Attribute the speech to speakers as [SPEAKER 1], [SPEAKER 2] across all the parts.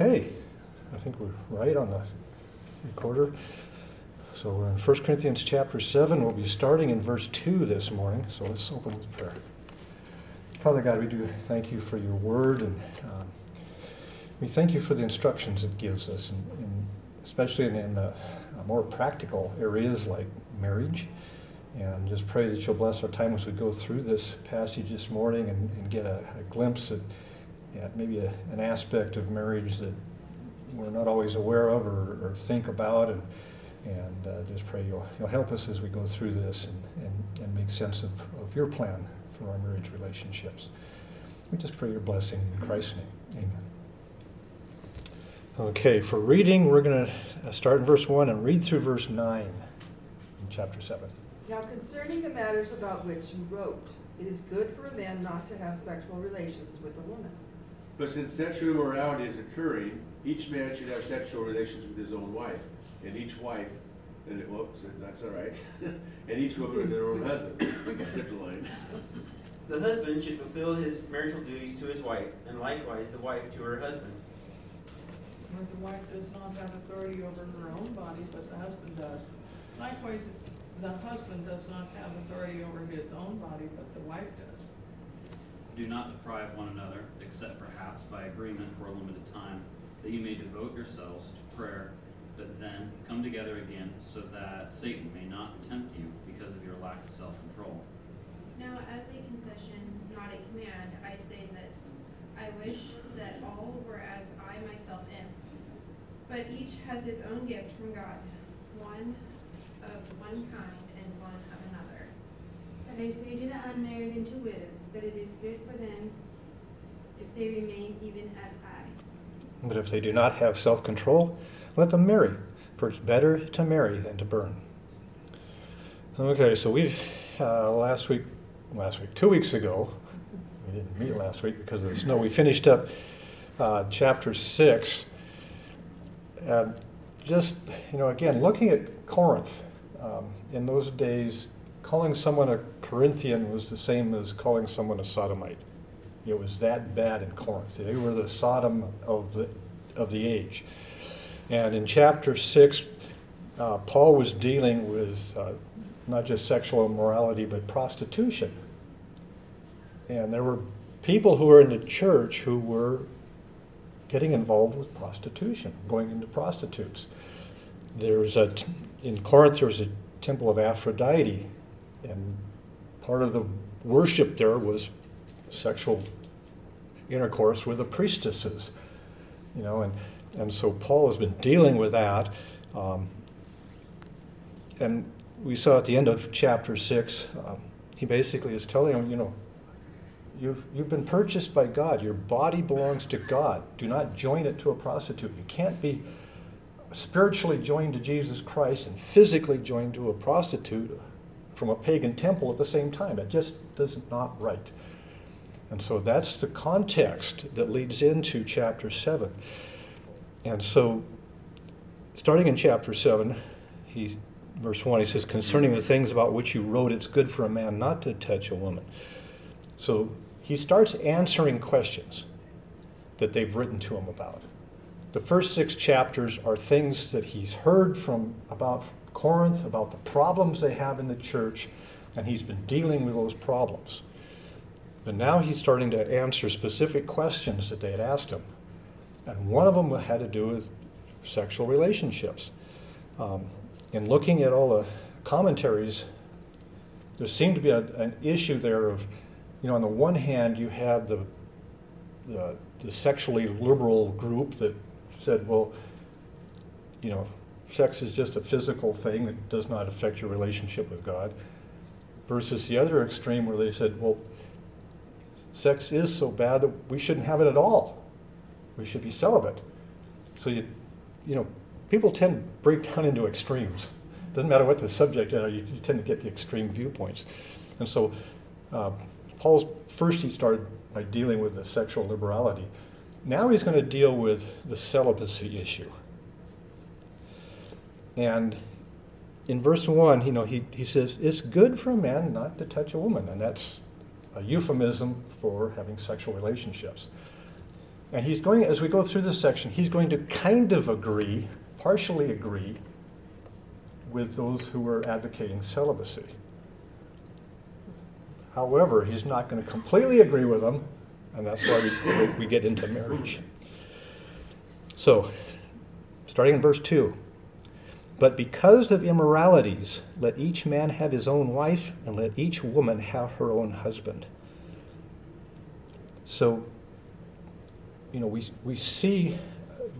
[SPEAKER 1] Okay, I think we're right on the recorder. So we're in 1 Corinthians chapter 7. We'll be starting in verse 2 this morning. So let's open with prayer. Father God, we do thank you for your word, and um, we thank you for the instructions it gives us, and, especially in, in the more practical areas like marriage. And just pray that you'll bless our time as we go through this passage this morning and, and get a, a glimpse at yeah, maybe a, an aspect of marriage that we're not always aware of or, or think about. And, and uh, just pray you'll, you'll help us as we go through this and, and, and make sense of, of your plan for our marriage relationships. We just pray your blessing in Christ's name. Amen. Okay, for reading, we're going to start in verse 1 and read through verse 9 in chapter 7.
[SPEAKER 2] Now, concerning the matters about which you wrote, it is good for a man not to have sexual relations with a woman.
[SPEAKER 3] But since sexual immorality is occurring, each man should have sexual relations with his own wife, and each wife, and it, whoops, that's all right, and each woman with their own husband. Skip the line.
[SPEAKER 4] The husband should fulfill his marital duties to his wife, and likewise the wife to her husband.
[SPEAKER 5] Or the wife does not have authority over her own body, but the husband does. Likewise, the husband does not have authority over his own body, but the wife does.
[SPEAKER 6] Do not deprive one another, except perhaps by agreement for a limited time, that you may devote yourselves to prayer, but then come together again, so that Satan may not tempt you because of your lack of self control.
[SPEAKER 7] Now, as a concession, not a command, I say this I wish that all were as I myself am. But each has his own gift from God, one of one kind and one of
[SPEAKER 8] I say to the unmarried and to widows that it is good for them if they remain even as I.
[SPEAKER 1] But if they do not have self control, let them marry, for it's better to marry than to burn. Okay, so we uh, last week, last week, two weeks ago, we didn't meet last week because of the snow. We finished up uh, chapter six, and just you know, again, looking at Corinth um, in those days, calling someone a Corinthian was the same as calling someone a sodomite. It was that bad in Corinth. They were the Sodom of the, of the age. And in chapter 6, uh, Paul was dealing with uh, not just sexual immorality, but prostitution. And there were people who were in the church who were getting involved with prostitution, going into prostitutes. There's a, in Corinth, there was a temple of Aphrodite, and part of the worship there was sexual intercourse with the priestesses, you know, and, and so Paul has been dealing with that. Um, and we saw at the end of chapter 6, um, he basically is telling them, you know, you've, you've been purchased by God. Your body belongs to God. Do not join it to a prostitute. You can't be spiritually joined to Jesus Christ and physically joined to a prostitute from a pagan temple at the same time. It just does not right. And so that's the context that leads into chapter 7. And so, starting in chapter 7, he, verse 1, he says, Concerning the things about which you wrote, it's good for a man not to touch a woman. So he starts answering questions that they've written to him about. The first six chapters are things that he's heard from about Corinth, about the problems they have in the church, and he's been dealing with those problems. But now he's starting to answer specific questions that they had asked him. And one of them had to do with sexual relationships. Um, in looking at all the commentaries, there seemed to be a, an issue there of, you know, on the one hand, you had the, the, the sexually liberal group that said, well, you know, sex is just a physical thing that does not affect your relationship with God, versus the other extreme where they said, well, sex is so bad that we shouldn't have it at all. We should be celibate. So you, you know, people tend to break down into extremes. Doesn't matter what the subject is, you, you tend to get the extreme viewpoints. And so uh, Paul's first he started by dealing with the sexual liberality. Now he's going to deal with the celibacy issue. And in verse 1, you know, he, he says, It's good for a man not to touch a woman. And that's a euphemism for having sexual relationships. And he's going, as we go through this section, he's going to kind of agree, partially agree, with those who are advocating celibacy. However, he's not going to completely agree with them, and that's why we, we get into marriage. So, starting in verse 2 But because of immoralities, let each man have his own wife, and let each woman have her own husband. So, you know, we, we see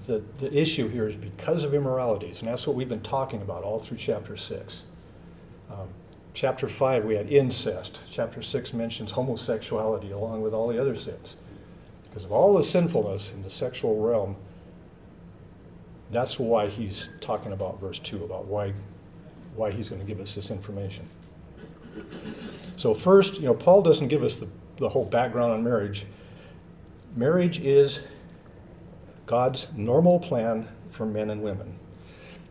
[SPEAKER 1] the, the issue here is because of immoralities, and that's what we've been talking about all through chapter 6. Um, chapter 5, we had incest. Chapter 6 mentions homosexuality along with all the other sins. Because of all the sinfulness in the sexual realm, that's why he's talking about verse 2, about why, why he's going to give us this information. So, first, you know, Paul doesn't give us the, the whole background on marriage. Marriage is God's normal plan for men and women.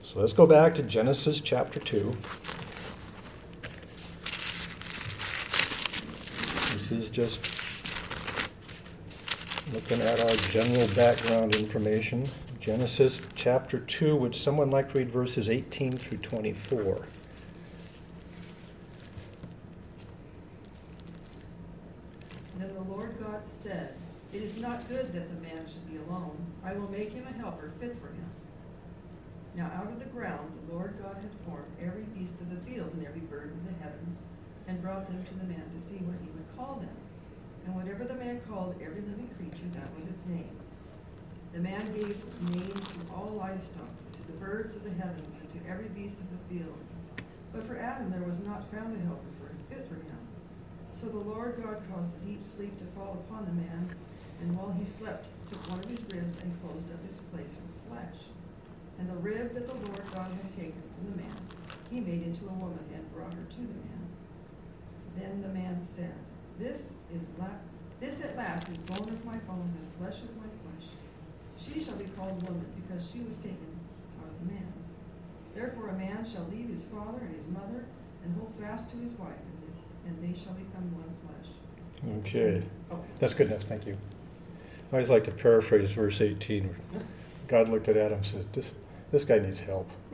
[SPEAKER 1] So let's go back to Genesis chapter 2. This is just looking at our general background information. Genesis chapter 2. Would someone like to read verses 18 through 24?
[SPEAKER 2] Then the Lord God said, It is not good that the man should be alone. I will make him a helper fit for him. Now out of the ground the Lord God had formed every beast of the field and every bird of the heavens, and brought them to the man to see what he would call them. And whatever the man called every living creature, that was its name. The man gave names to all livestock, to the birds of the heavens, and to every beast of the field. But for Adam there was not found a helper for fit for him. So the Lord God caused a deep sleep to fall upon the man, and while he slept, took one of his ribs and closed up its place with flesh. And the rib that the Lord God had taken from the man, he made into a woman and brought her to the man. Then the man said, This is la- this at last is bone of my bones and flesh of my. She shall be called woman, because she was taken out of the man. Therefore a man shall leave his father and his mother, and hold fast to his wife, and they, and they shall become one flesh.
[SPEAKER 1] Okay.
[SPEAKER 2] Oh,
[SPEAKER 1] That's good enough, thank you. I always like to paraphrase verse 18. God looked at Adam and said, This, this guy needs help.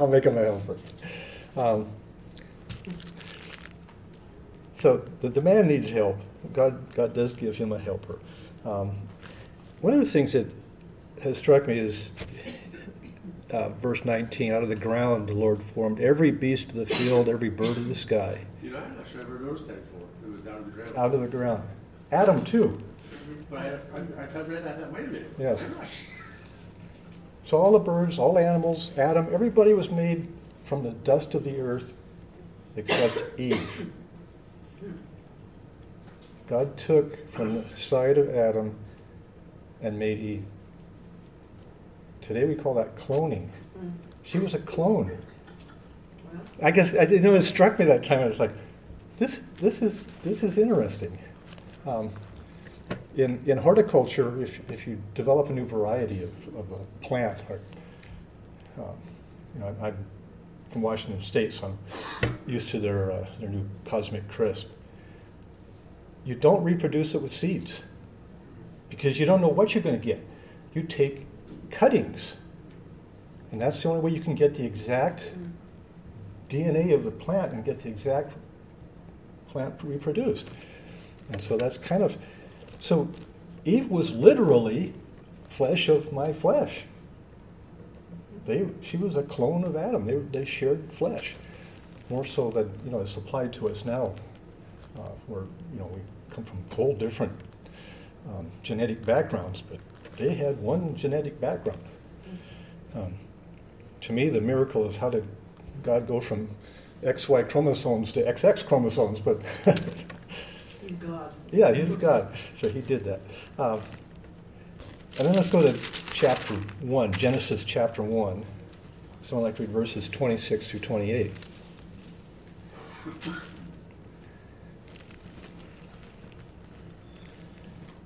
[SPEAKER 1] I'll make him a helper. Um, so the, the man needs help. God, God does give him a helper. Um, one of the things that has struck me is uh, verse 19 out of the ground the Lord formed every beast of the field, every bird of the sky.
[SPEAKER 3] You know, I'm not sure I've ever noticed that before. It was out of the ground.
[SPEAKER 1] Out of the ground. Adam, too.
[SPEAKER 3] But I, I, I read that, wait a minute.
[SPEAKER 1] Yes. So all the birds, all the animals, Adam, everybody was made from the dust of the earth except Eve. God took from the side of Adam and made Eve. Today we call that cloning. She was a clone. I guess I, you know it struck me that time. I was like, this this is this is interesting. Um, in in horticulture, if if you develop a new variety of, of a plant, or, um, you know, I, I'm from Washington State, so I'm used to their uh, their new cosmic crisp. You don't reproduce it with seeds because you don't know what you're going to get. You take cuttings, and that's the only way you can get the exact DNA of the plant and get the exact plant reproduced. And so that's kind of so Eve was literally flesh of my flesh. They she was a clone of Adam. They they shared flesh. More so than you know it's applied to us now, uh, where you know we come from whole different um, genetic backgrounds, but they had one genetic background. Um, to me, the miracle is how did God go from XY chromosomes to XX chromosomes? But
[SPEAKER 2] he's God.
[SPEAKER 1] yeah, He's God, so He did that. Um, and then let's go to chapter 1, Genesis chapter 1. Someone like to read verses 26 through 28.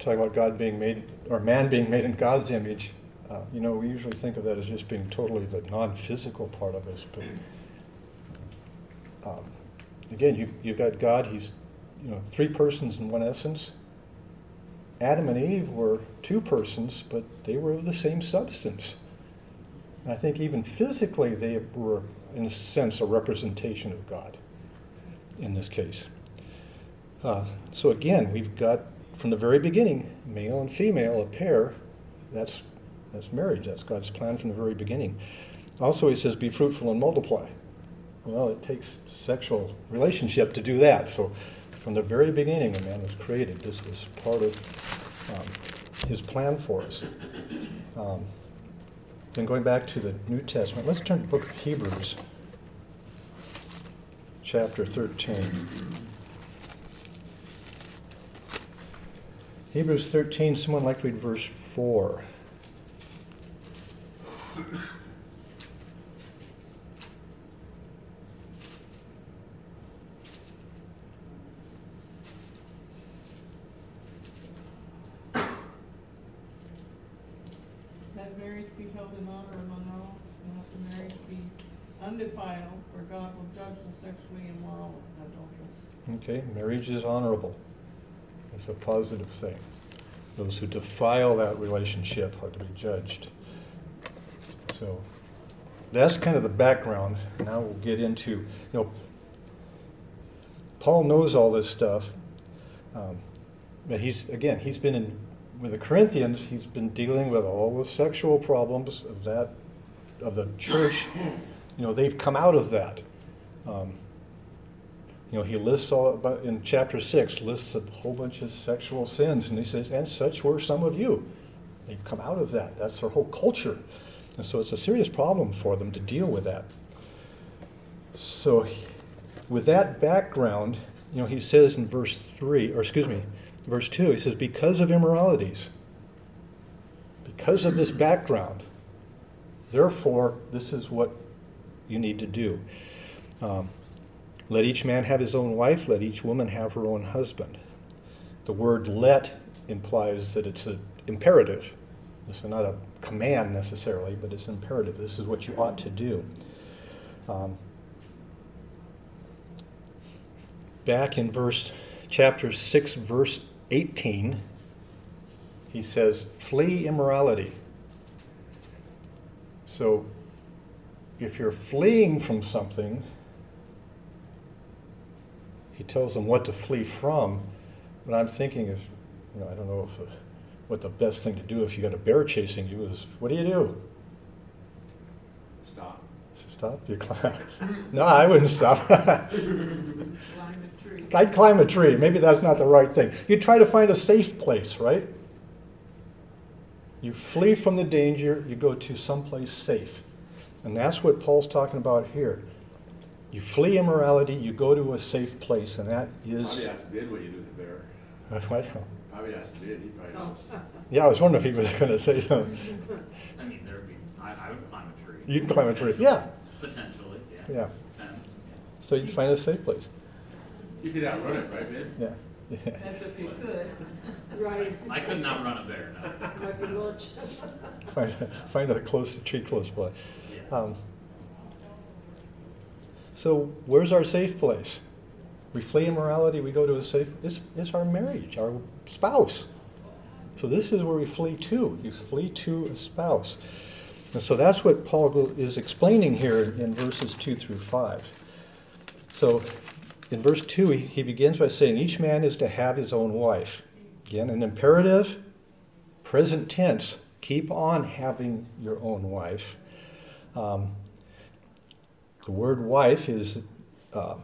[SPEAKER 1] talk about God being made, or man being made in God's image. Uh, you know, we usually think of that as just being totally the non physical part of us. But um, again, you've, you've got God, He's you know, three persons in one essence. Adam and Eve were two persons, but they were of the same substance. And I think even physically they were, in a sense, a representation of God in this case. Uh, so again, we've got from the very beginning, male and female, a pair. That's that's marriage. That's God's plan from the very beginning. Also, He says, "Be fruitful and multiply." Well, it takes sexual relationship to do that. So, from the very beginning, when man was created, this was part of um, His plan for us. Um, then going back to the New Testament, let's turn to the book of Hebrews, chapter 13. Hebrews 13, someone like to read verse 4.
[SPEAKER 5] Let marriage be held in honor among all, and let the marriage be undefiled, for God will judge the sexually immoral and adulterous.
[SPEAKER 1] Okay, marriage is honorable. It's a positive thing. Those who defile that relationship are to be judged. So that's kind of the background. Now we'll get into, you know, Paul knows all this stuff. Um, but he's, again, he's been in, with the Corinthians, he's been dealing with all the sexual problems of that, of the church. You know, they've come out of that. Um, you know, he lists all in chapter six lists a whole bunch of sexual sins, and he says, and such were some of you. They've come out of that. That's their whole culture, and so it's a serious problem for them to deal with that. So, with that background, you know, he says in verse three, or excuse me, verse two, he says, because of immoralities, because of this background, therefore, this is what you need to do. Um, let each man have his own wife, let each woman have her own husband. The word let implies that it's an imperative. It's not a command necessarily, but it's imperative. This is what you ought to do. Um, back in verse chapter 6 verse 18 he says flee immorality so if you're fleeing from something he tells them what to flee from. But I'm thinking is, you know, I don't know if uh, what the best thing to do if you got a bear chasing you is, what do you do?
[SPEAKER 3] Stop.
[SPEAKER 1] Stop? You climb? no, I wouldn't stop.
[SPEAKER 5] Climb a tree.
[SPEAKER 1] I'd climb a tree. Maybe that's not the right thing. You try to find a safe place, right? You flee from the danger. You go to someplace safe, and that's what Paul's talking about here. You flee immorality, you go to a safe place, and that is.
[SPEAKER 3] Probably asked Bid what you do with the bear.
[SPEAKER 1] What?
[SPEAKER 3] Probably asked Bid, he probably knows.
[SPEAKER 1] Yeah, I was wondering if he was going to say something.
[SPEAKER 6] I mean, there'd be, I, I would climb a tree.
[SPEAKER 1] You can climb a tree, yeah.
[SPEAKER 6] Potentially, yeah.
[SPEAKER 1] Yeah.
[SPEAKER 6] Depends,
[SPEAKER 1] So you find a safe place.
[SPEAKER 3] You could outrun it, right, Bid?
[SPEAKER 1] Yeah. yeah.
[SPEAKER 5] That's if you could.
[SPEAKER 2] Right.
[SPEAKER 6] I could not run a bear, no.
[SPEAKER 2] Might be lunch.
[SPEAKER 1] Find, find a close tree close by.
[SPEAKER 6] Yeah.
[SPEAKER 1] Um, so where's our safe place? We flee immorality. We go to a safe. It's, it's our marriage, our spouse. So this is where we flee to. You flee to a spouse. And so that's what Paul is explaining here in verses two through five. So in verse two, he, he begins by saying, "Each man is to have his own wife." Again, an imperative, present tense. Keep on having your own wife. Um, the word wife is uh,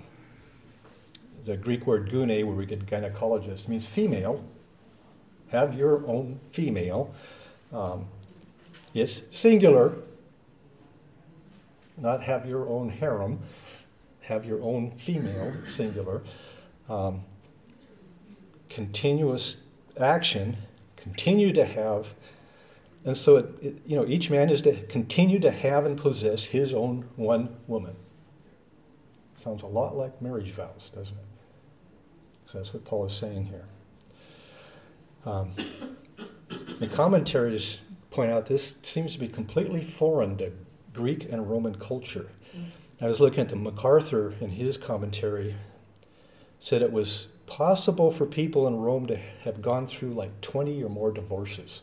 [SPEAKER 1] the Greek word gune, where we get gynecologist, means female. Have your own female. Um, it's singular, not have your own harem. Have your own female, singular. Um, continuous action, continue to have, and so it, it, you know each man is to continue to have and possess his own one woman. Sounds a lot like marriage vows, doesn't it? So that's what Paul is saying here. Um, the commentaries point out this seems to be completely foreign to Greek and Roman culture. I was looking at the MacArthur in his commentary, said it was possible for people in Rome to have gone through like 20 or more divorces.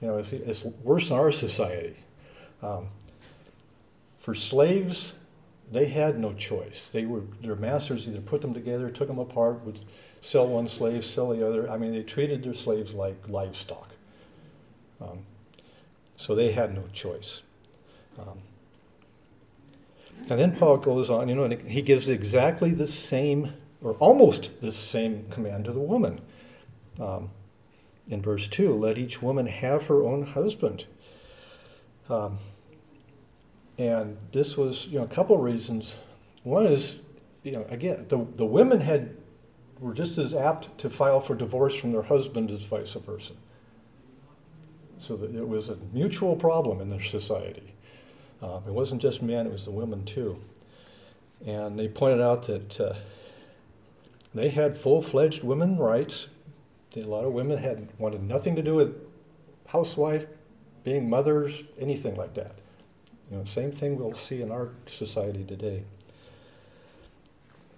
[SPEAKER 1] You know, it's, it's worse in our society. Um, for slaves, they had no choice. They were their masters either put them together, took them apart, would sell one slave, sell the other. I mean, they treated their slaves like livestock. Um, so they had no choice. Um, and then Paul goes on, you know, and he gives exactly the same, or almost the same command to the woman. Um, in verse 2, let each woman have her own husband. Um, and this was, you know, a couple reasons. One is, you know, again, the, the women had were just as apt to file for divorce from their husband as vice versa. So that it was a mutual problem in their society. Uh, it wasn't just men, it was the women too. And they pointed out that uh, they had full fledged women rights. A lot of women had wanted nothing to do with housewife, being mothers, anything like that. You know, same thing we'll see in our society today.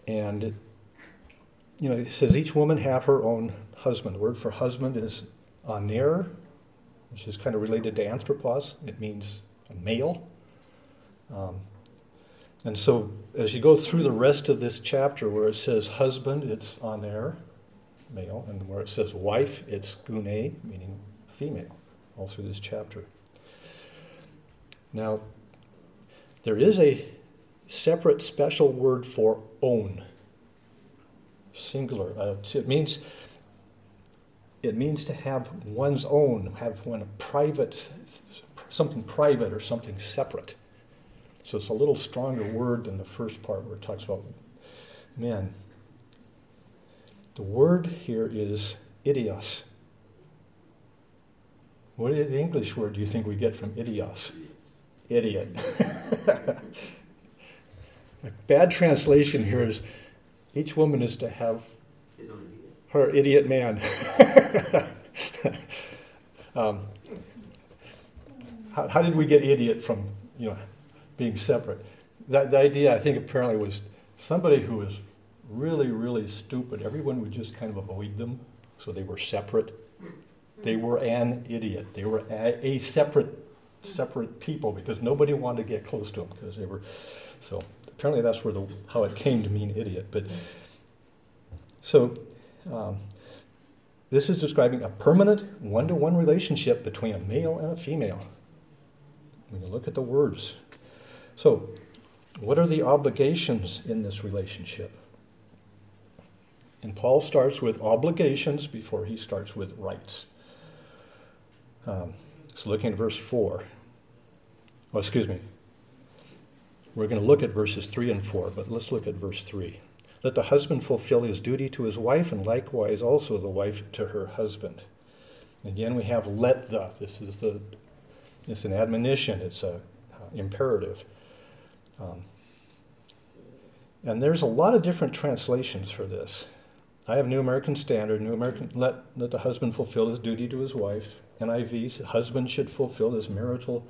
[SPEAKER 1] And it, you know, it says each woman have her own husband. The word for husband is aner, which is kind of related to anthropos. It means a male. Um, and so, as you go through the rest of this chapter, where it says husband, it's aner, male, and where it says wife, it's gune, meaning female, all through this chapter. Now, there is a separate special word for own, singular. Uh, it means it means to have one's own, have one private, something private or something separate. So it's a little stronger word than the first part where it talks about men. The word here is idios. What the English word do you think we get from idios? Idiot. A bad translation here is each woman is to have her idiot man. um, how, how, did we get idiot from you know being separate. That, the idea, I think, apparently was somebody who was really, really stupid. Everyone would just kind of avoid them, so they were separate. They were an idiot. They were a, a separate, separate people because nobody wanted to get close to them because they were. So apparently, that's where the how it came to mean idiot. But so. Um, this is describing a permanent one to one relationship between a male and a female. When you look at the words, so, what are the obligations in this relationship? And Paul starts with obligations before he starts with rights. Um, so, looking at verse 4. Oh, excuse me. We're going to look at verses 3 and 4, but let's look at verse 3. Let the husband fulfill his duty to his wife, and likewise also the wife to her husband. Again, we have let the. This is the. It's an admonition. It's a uh, imperative. Um, and there's a lot of different translations for this. I have New American Standard, New American, let, let the husband fulfill his duty to his wife. NIV, husband should fulfill his marital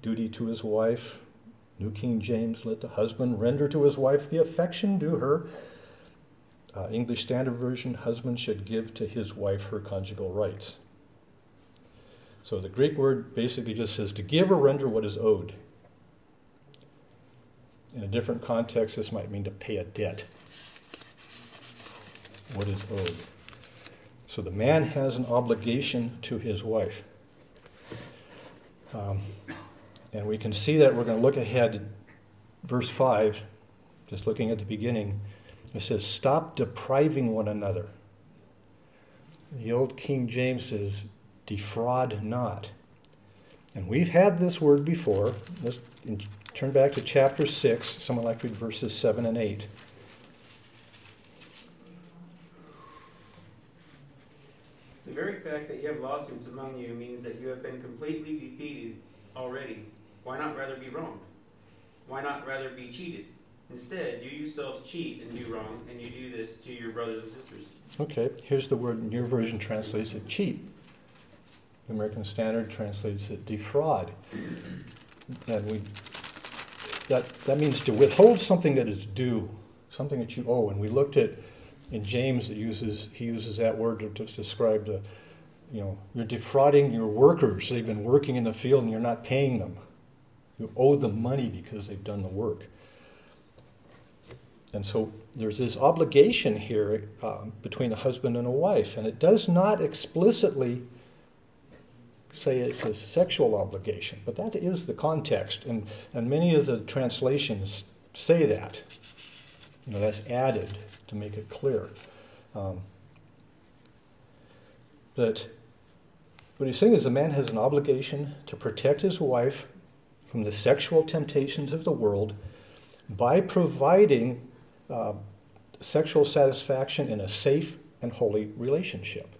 [SPEAKER 1] duty to his wife. New King James, let the husband render to his wife the affection due her. Uh, English Standard Version, husband should give to his wife her conjugal rights. So the Greek word basically just says to give or render what is owed. In a different context, this might mean to pay a debt. What is owed? So the man has an obligation to his wife. Um, and we can see that we're going to look ahead, verse 5, just looking at the beginning. It says, Stop depriving one another. The old King James says, Defraud not. And we've had this word before. Let's Turn back to chapter 6. Someone like verses 7 and 8.
[SPEAKER 4] The very fact that you have lawsuits among you means that you have been completely defeated already. Why not rather be wronged? Why not rather be cheated? Instead, you yourselves cheat and do wrong, and you do this to your brothers and sisters.
[SPEAKER 1] Okay, here's the word, your version translates it cheat. The American Standard translates it defraud. And we, that, that means to withhold something that is due, something that you owe. And we looked at, in James, it uses, he uses that word to, to describe the, you know, you're defrauding your workers. They've been working in the field and you're not paying them. You owe them money because they've done the work. And so there's this obligation here um, between a husband and a wife, and it does not explicitly say it's a sexual obligation, but that is the context, and, and many of the translations say that. You know, that's added to make it clear. Um, but what he's saying is a man has an obligation to protect his wife from the sexual temptations of the world by providing uh, sexual satisfaction in a safe and holy relationship.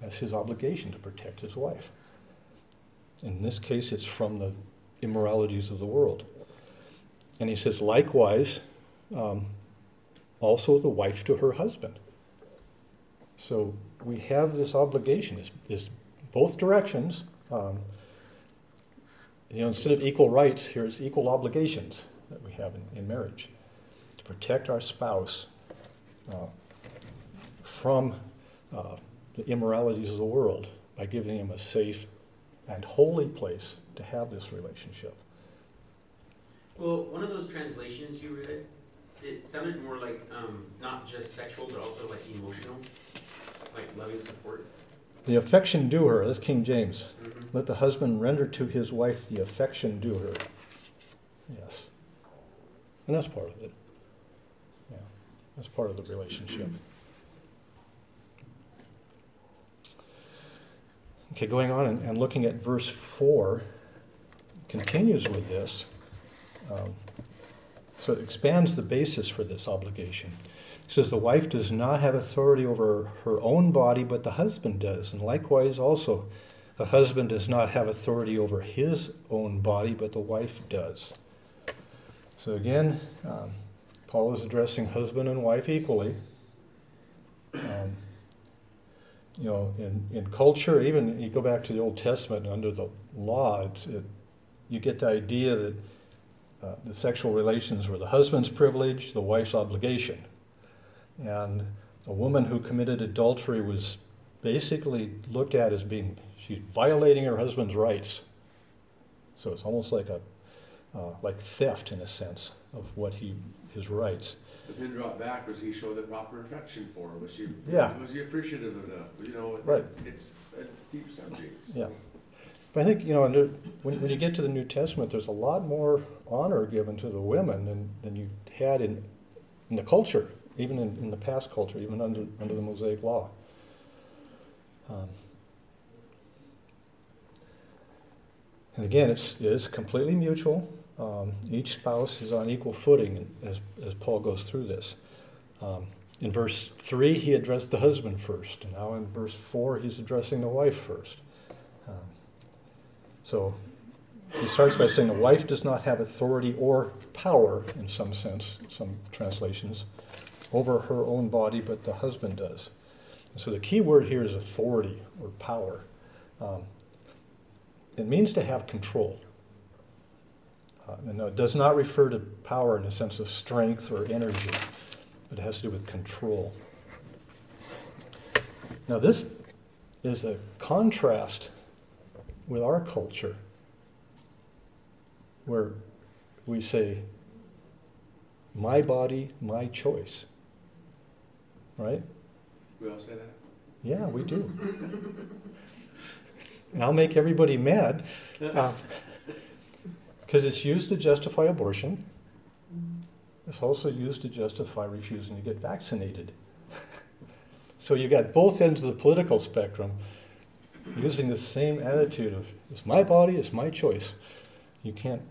[SPEAKER 1] That's his obligation to protect his wife. In this case, it's from the immoralities of the world. And he says, likewise, um, also the wife to her husband. So we have this obligation, it's, it's both directions. Um, you know, instead of equal rights, here's equal obligations that we have in, in marriage to protect our spouse uh, from uh, the immoralities of the world by giving him a safe and holy place to have this relationship.
[SPEAKER 4] Well, one of those translations you read, it sounded more like um, not just sexual, but also like emotional, like loving support.
[SPEAKER 1] The affection due her, that's King James.
[SPEAKER 4] Mm-hmm.
[SPEAKER 1] Let the husband render to his wife the affection due her. Yes. And that's part of it. Yeah. That's part of the relationship. Okay, going on and, and looking at verse 4, continues with this. Um, so it expands the basis for this obligation. Says, The wife does not have authority over her own body, but the husband does. And likewise, also, the husband does not have authority over his own body, but the wife does. So again, um, Paul is addressing husband and wife equally. Um, you know, in, in culture, even you go back to the Old Testament, under the law, it, you get the idea that uh, the sexual relations were the husband's privilege, the wife's obligation. And a woman who committed adultery was basically looked at as being, she's violating her husband's rights. So it's almost like a, uh, like theft in a sense of what he, his rights.
[SPEAKER 3] But then drop back, was he show the proper affection for her? Was he,
[SPEAKER 1] Yeah.
[SPEAKER 3] was he appreciative enough? You know,
[SPEAKER 1] Right.
[SPEAKER 3] it's a deep subject.
[SPEAKER 1] Yeah. But I think, you know, under, when, when you get to the New Testament, there's a lot more honor given to the women than, than you had in, in the culture, even in, in the past culture, even under, under the Mosaic Law. Um, and again, it's, it is completely mutual. Um, each spouse is on equal footing as, as Paul goes through this. Um, in verse 3, he addressed the husband first, and now in verse 4, he's addressing the wife first. Um, so he starts by saying the wife does not have authority or power, in some sense, some translations, over her own body, but the husband does. And so the key word here is authority or power. Um, it means to have control. Uh, and it does not refer to power in the sense of strength or energy, but it has to do with control. Now, this is a contrast with our culture where we say, my body, my choice. Right?
[SPEAKER 3] We all say that?
[SPEAKER 1] Yeah, we do. and I'll make everybody mad because uh, it's used to justify abortion. It's also used to justify refusing to get vaccinated. so you've got both ends of the political spectrum using the same attitude of it's my body, it's my choice. You can't.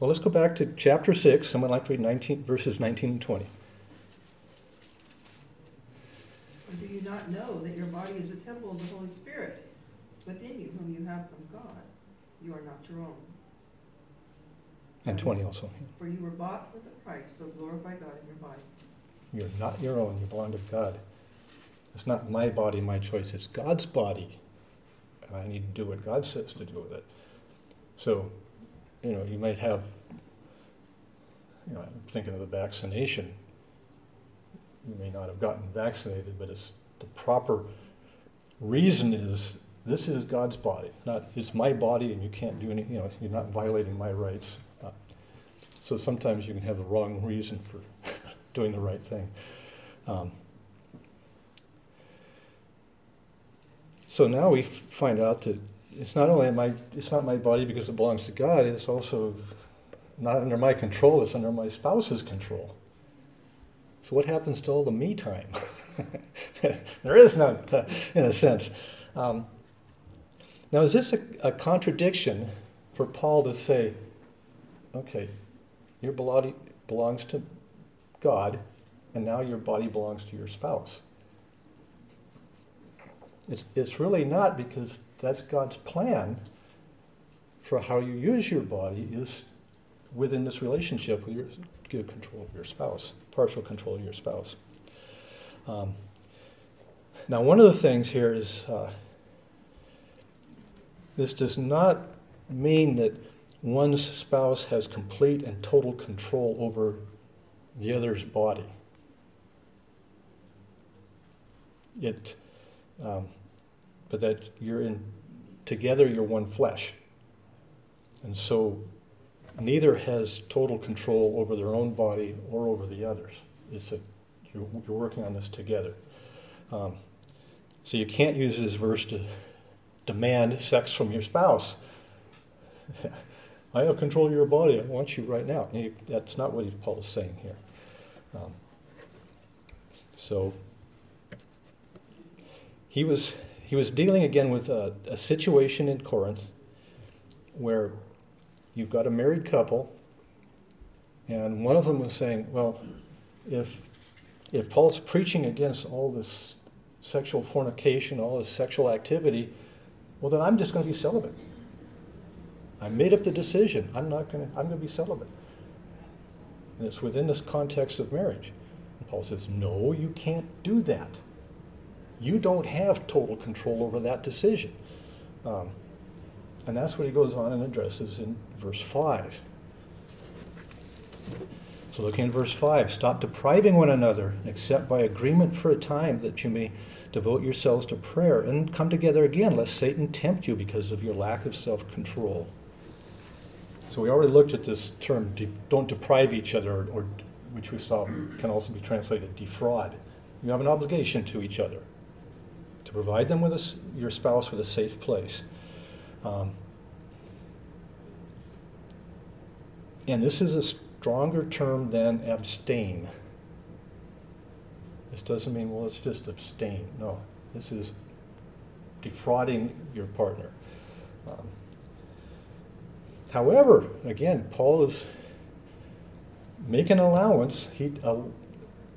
[SPEAKER 1] Well, let's go back to chapter 6. Someone like to read 19, verses 19 and 20.
[SPEAKER 2] Or do you not know that your body is a temple of the Holy Spirit within you, whom you have from God? You are not your own.
[SPEAKER 1] And 20 also.
[SPEAKER 2] For you were bought with a price, so glorify God in your body.
[SPEAKER 1] You're not your own, you belong to God. It's not my body, my choice, it's God's body. And I need to do what God says to do with it. So, you know, you might have, you know, I'm thinking of the vaccination. You may not have gotten vaccinated, but it's the proper reason is this is God's body, not it's my body and you can't do anything, you know, you're not violating my rights. Uh, so sometimes you can have the wrong reason for doing the right thing. Um, so now we find out that it's not only my it's not my body because it belongs to God. It's also not under my control. It's under my spouse's control. So what happens to all the me time? there is none, uh, in a sense. Um, now, is this a, a contradiction for Paul to say, okay, your body belongs to God, and now your body belongs to your spouse? It's, it's really not because that's God's plan for how you use your body is within this relationship with your control of your spouse, partial control of your spouse. Um, now, one of the things here is uh, this does not mean that one's spouse has complete and total control over the other's body. It, um, but that you're in together, you're one flesh, and so neither has total control over their own body or over the others. It's a, you're, you're working on this together. Um, so you can't use this verse to demand sex from your spouse. I have control of your body. I want you right now. You, that's not what Paul is saying here. Um, so he was he was dealing again with a, a situation in Corinth where you've got a married couple, and one of them was saying, "Well, if if Paul's preaching against all this sexual fornication, all this sexual activity, well, then I'm just going to be celibate. I made up the decision. I'm not going to. I'm going to be celibate. And it's within this context of marriage. And Paul says, "No, you can't do that. You don't have total control over that decision." Um, and that's what he goes on and addresses in verse 5. So looking at verse 5 stop depriving one another, except by agreement for a time, that you may devote yourselves to prayer and come together again, lest Satan tempt you because of your lack of self control. So we already looked at this term, de- don't deprive each other, or, or, which we saw can also be translated defraud. You have an obligation to each other provide them with a, your spouse with a safe place. Um, and this is a stronger term than abstain. This doesn't mean, well, it's just abstain. No, this is defrauding your partner. Um, however, again, Paul is making allowance. He, uh,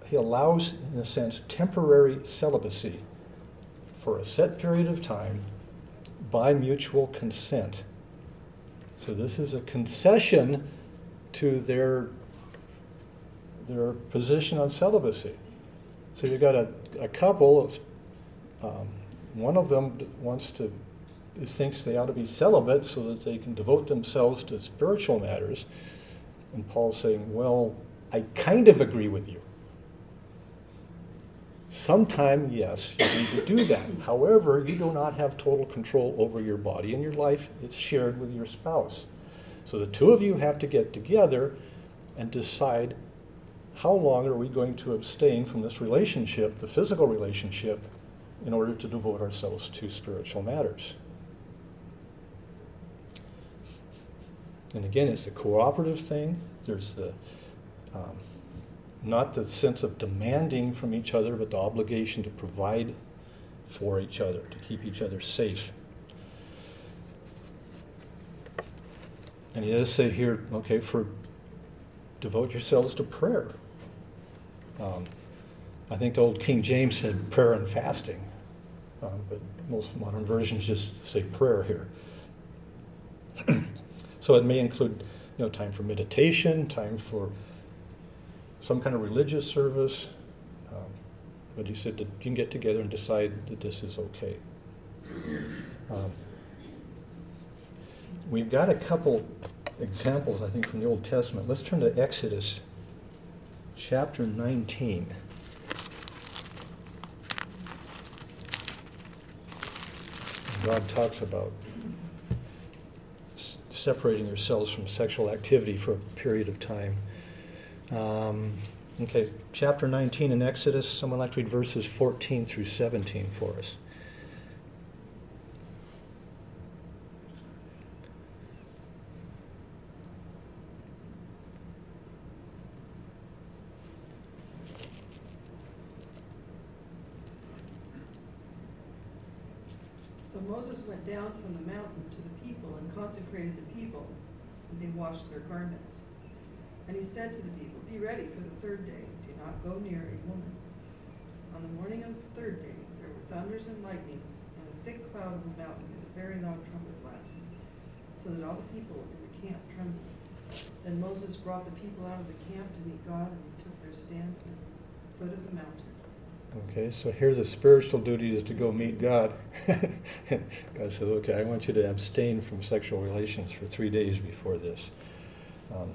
[SPEAKER 1] he allows, in a sense, temporary celibacy for a set period of time by mutual consent. So this is a concession to their their position on celibacy. So you've got a, a couple. Um, one of them wants to thinks they ought to be celibate so that they can devote themselves to spiritual matters, and Paul's saying, "Well, I kind of agree with you. Sometime, yes, you need to do that. However, you do not have total control over your body and your life. It's shared with your spouse. So the two of you have to get together and decide how long are we going to abstain from this relationship, the physical relationship, in order to devote ourselves to spiritual matters. And again, it's a cooperative thing. There's the um, not the sense of demanding from each other, but the obligation to provide for each other, to keep each other safe. And he does say here, okay, for devote yourselves to prayer. Um, I think the old King James said prayer and fasting, um, but most modern versions just say prayer here. so it may include, you know, time for meditation, time for some kind of religious service. Um, but he said that you can get together and decide that this is okay. Um, we've got a couple examples, I think, from the Old Testament. Let's turn to Exodus chapter 19. God talks about separating yourselves from sexual activity for a period of time. Um, okay, chapter 19 in Exodus. Someone like to read verses 14 through 17 for us.
[SPEAKER 2] So Moses went down from the mountain to the people and consecrated the people, and they washed their garments. And he said to the people, Be ready for the third day, do not go near a woman. On the morning of the third day, there were thunders and lightnings, and a thick cloud of the mountain, and a very loud trumpet blast, so that all the people in the camp trembled. Then Moses brought the people out of the camp to meet God, and they took their stand at the foot of the mountain.
[SPEAKER 1] Okay, so here's a spiritual duty is to go meet God. God says, okay, I want you to abstain from sexual relations for three days before this. Um,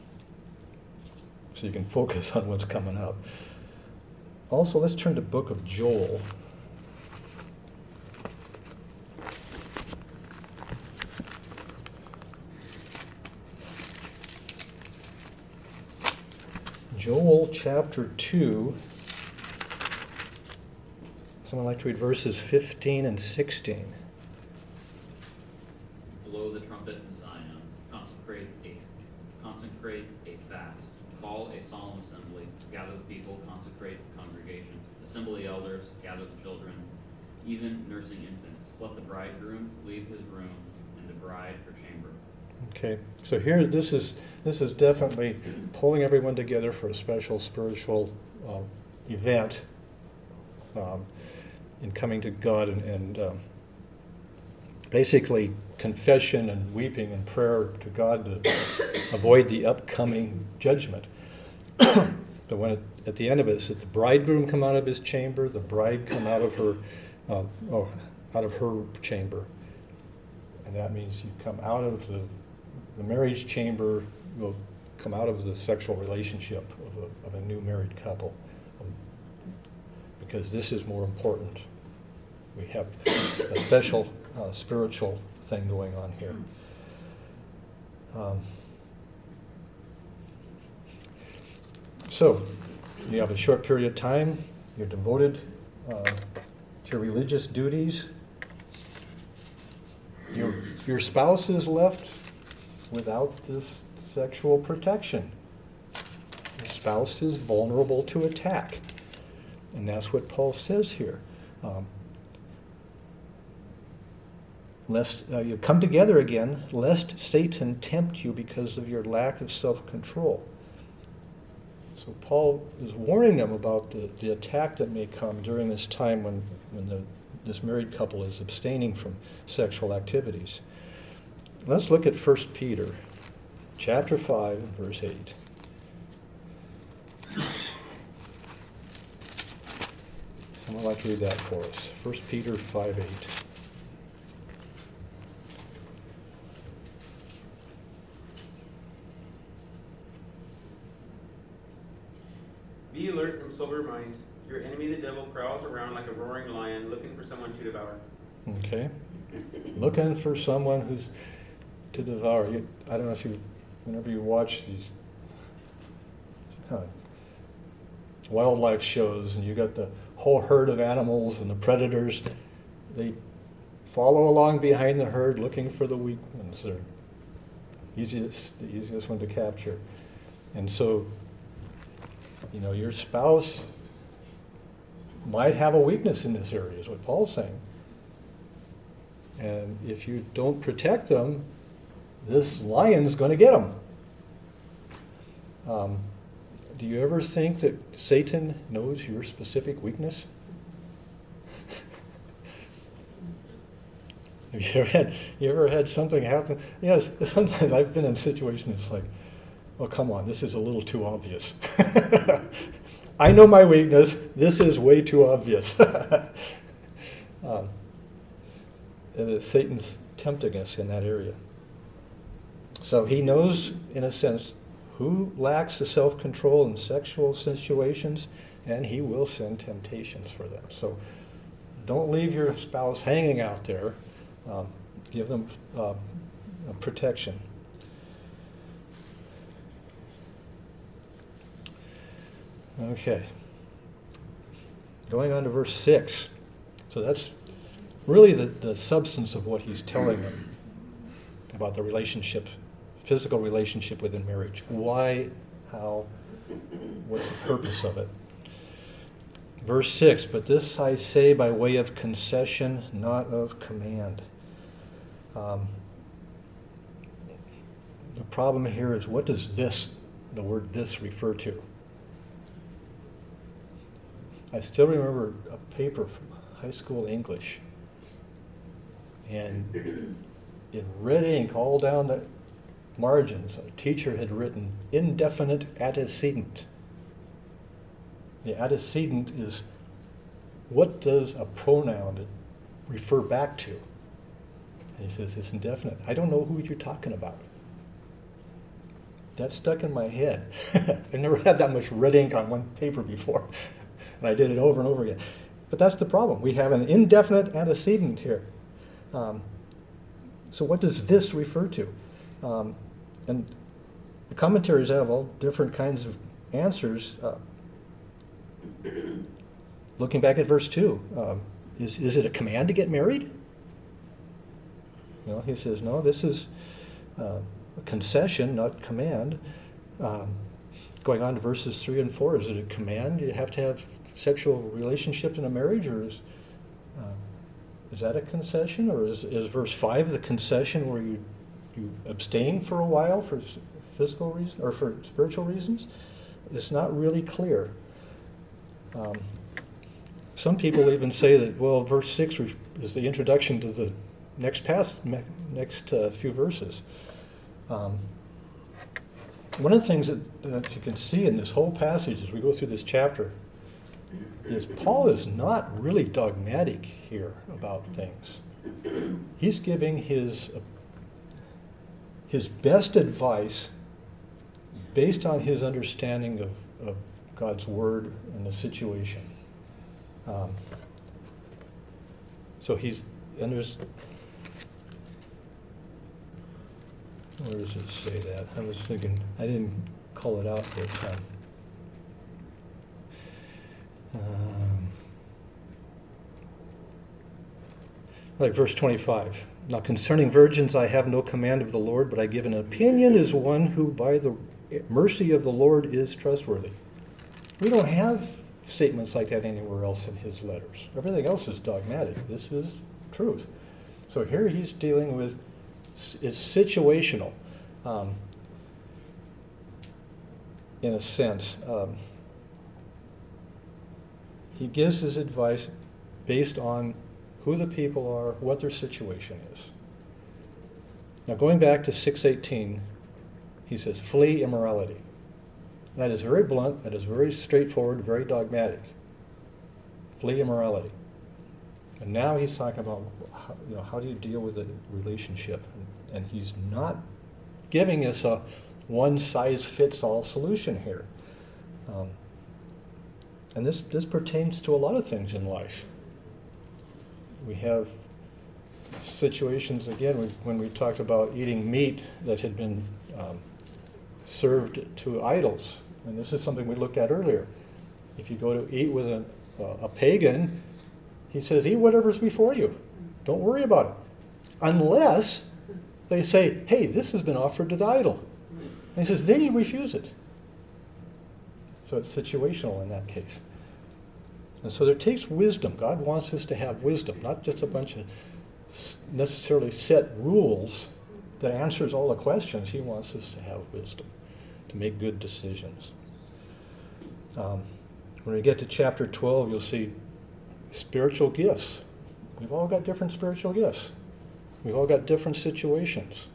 [SPEAKER 1] so you can focus on what's coming up. Also, let's turn to book of Joel. Joel chapter 2. Someone like to read verses 15 and 16.
[SPEAKER 6] Blow the trumpet in Zion, consecrate a, consecrate a fast, call a solemn assembly, gather the people, consecrate the congregation, assemble the elders, gather the children, even nursing infants. Let the bridegroom leave his room, and the bride her chamber.
[SPEAKER 1] Okay, so here this is this is definitely pulling everyone together for a special spiritual uh, event um, in coming to God and, and um, basically confession and weeping and prayer to God to avoid the upcoming judgment. But when it, at the end of it, says the bridegroom come out of his chamber, the bride come out of her, uh, oh, out of her chamber, and that means you come out of the the marriage chamber You'll come out of the sexual relationship of a, of a new married couple um, because this is more important. We have a special uh, spiritual thing going on here. Um, so, you have a short period of time, you're devoted uh, to religious duties. Your, your spouse is left without this sexual protection. Your spouse is vulnerable to attack. And that's what Paul says here. Um, lest uh, you come together again, lest Satan tempt you because of your lack of self control. So Paul is warning them about the, the attack that may come during this time when, when the, this married couple is abstaining from sexual activities. Let's look at 1 Peter chapter 5 verse 8. Someone like to read that for us. 1 Peter 5 8.
[SPEAKER 4] Be alert and sober mind. Your enemy, the devil, prowls around like a roaring lion looking for someone to devour.
[SPEAKER 1] Okay. Looking for someone who's to devour. You, I don't know if you, whenever you watch these uh, wildlife shows and you got the whole herd of animals and the predators, they follow along behind the herd looking for the weak ones. They're easiest, the easiest one to capture. And so, you know, your spouse might have a weakness in this area, is what Paul's saying. And if you don't protect them, this lion's going to get them. Um, do you ever think that Satan knows your specific weakness? Have you ever had you ever had something happen? Yes, sometimes I've been in situations like, oh come on, this is a little too obvious. I know my weakness. This is way too obvious. um, Satan's tempting us in that area. So he knows, in a sense, who lacks the self control in sexual situations, and he will send temptations for them. So don't leave your spouse hanging out there um, give them uh, protection. Okay. Going on to verse 6. So that's really the, the substance of what he's telling them about the relationship, physical relationship within marriage. Why, how, what's the purpose of it? Verse 6 But this I say by way of concession, not of command. Um, the problem here is what does this, the word this, refer to? I still remember a paper from high school English, and in red ink all down the margins, a teacher had written indefinite antecedent. The antecedent is what does a pronoun refer back to? And he says, it's indefinite. I don't know who you're talking about. That stuck in my head. I've never had that much red ink on one paper before. And I did it over and over again. But that's the problem. We have an indefinite antecedent here. Um, so what does this refer to? Um, and the commentaries have all different kinds of answers. Uh, looking back at verse 2, um, is, is it a command to get married? You know, he says, no, this is uh, a concession, not command. Um, going on to verses 3 and 4, is it a command? You have to have sexual relationship in a marriage, or is, uh, is that a concession? Or is, is verse 5 the concession where you, you abstain for a while for physical reasons or for spiritual reasons? It's not really clear. Um, some people even say that, well, verse 6 is the introduction to the next pass, next uh, few verses. Um, one of the things that, that you can see in this whole passage as we go through this chapter is Paul is not really dogmatic here about things. He's giving his, his best advice based on his understanding of, of God's word and the situation. Um, so he's, and there's, where does it say that? I was thinking, I didn't call it out this time. Um, like verse 25. Now, concerning virgins, I have no command of the Lord, but I give an opinion as one who, by the mercy of the Lord, is trustworthy. We don't have statements like that anywhere else in his letters. Everything else is dogmatic. This is truth. So here he's dealing with it's situational, um, in a sense. Um, he gives his advice based on who the people are, what their situation is. Now, going back to 618, he says, flee immorality. That is very blunt, that is very straightforward, very dogmatic. Flee immorality. And now he's talking about how, you know, how do you deal with a relationship? And he's not giving us a one size fits all solution here. Um, and this, this pertains to a lot of things in life. We have situations, again, when we talked about eating meat that had been um, served to idols. And this is something we looked at earlier. If you go to eat with a, a pagan, he says, eat whatever's before you. Don't worry about it. Unless they say, hey, this has been offered to the idol. And he says, then you refuse it. So it's situational in that case. And so there takes wisdom. God wants us to have wisdom, not just a bunch of necessarily set rules that answers all the questions. He wants us to have wisdom to make good decisions. Um, when we get to chapter 12, you'll see spiritual gifts. We've all got different spiritual gifts. We've all got different situations.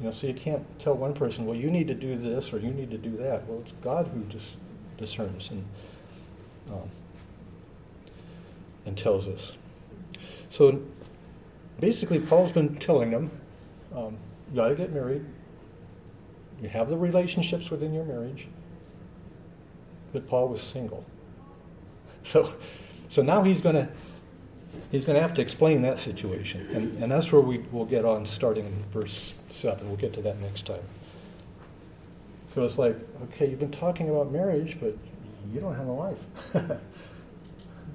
[SPEAKER 1] You know, so you can't tell one person, well, you need to do this or you need to do that. Well, it's God who dis- discerns and um, and tells us. So basically, Paul's been telling them, um, you got to get married. You have the relationships within your marriage. But Paul was single. So, so now he's going to he's going to have to explain that situation, and, and that's where we will get on starting in verse seven. We'll get to that next time. So it's like, okay, you've been talking about marriage, but you don't have a wife. you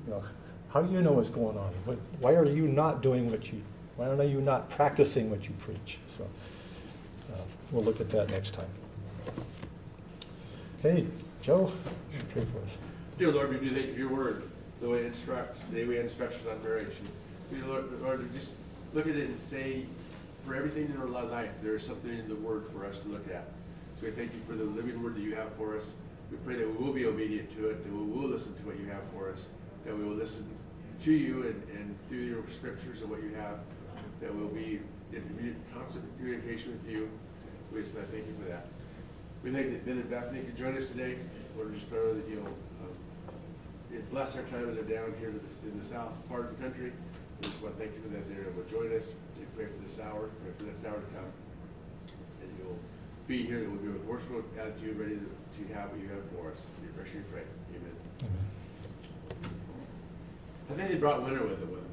[SPEAKER 1] know, how do you know what's going on? What, why are you not doing what you? Why are you not practicing what you preach? So uh, we'll look at that next time. Okay, Joe, pray for us.
[SPEAKER 3] Dear Lord, we do thank you for your word, the way it instructs, the way instructions on. And we, Lord, Lord, just look at it and say, for everything in our life, there is something in the word for us to look at. So we thank you for the living word that you have for us. We pray that we will be obedient to it, that we will listen to what you have for us, that we will listen to you and, and through your scriptures and what you have, that we'll be in constant communication with you. We just thank you for that. We thank that Ben and Bethany could join us today. Lord, just pray that you'll it bless our time as they're down here in the, in the south part of the country. We just want to thank you for that they're able to join us. We pray for this hour, pray for this hour to come. And you'll be here, we'll be with worshipful attitude, ready to, have what you have for us. In your precious name pray. Amen.
[SPEAKER 1] Amen.
[SPEAKER 3] I think they brought winter with them.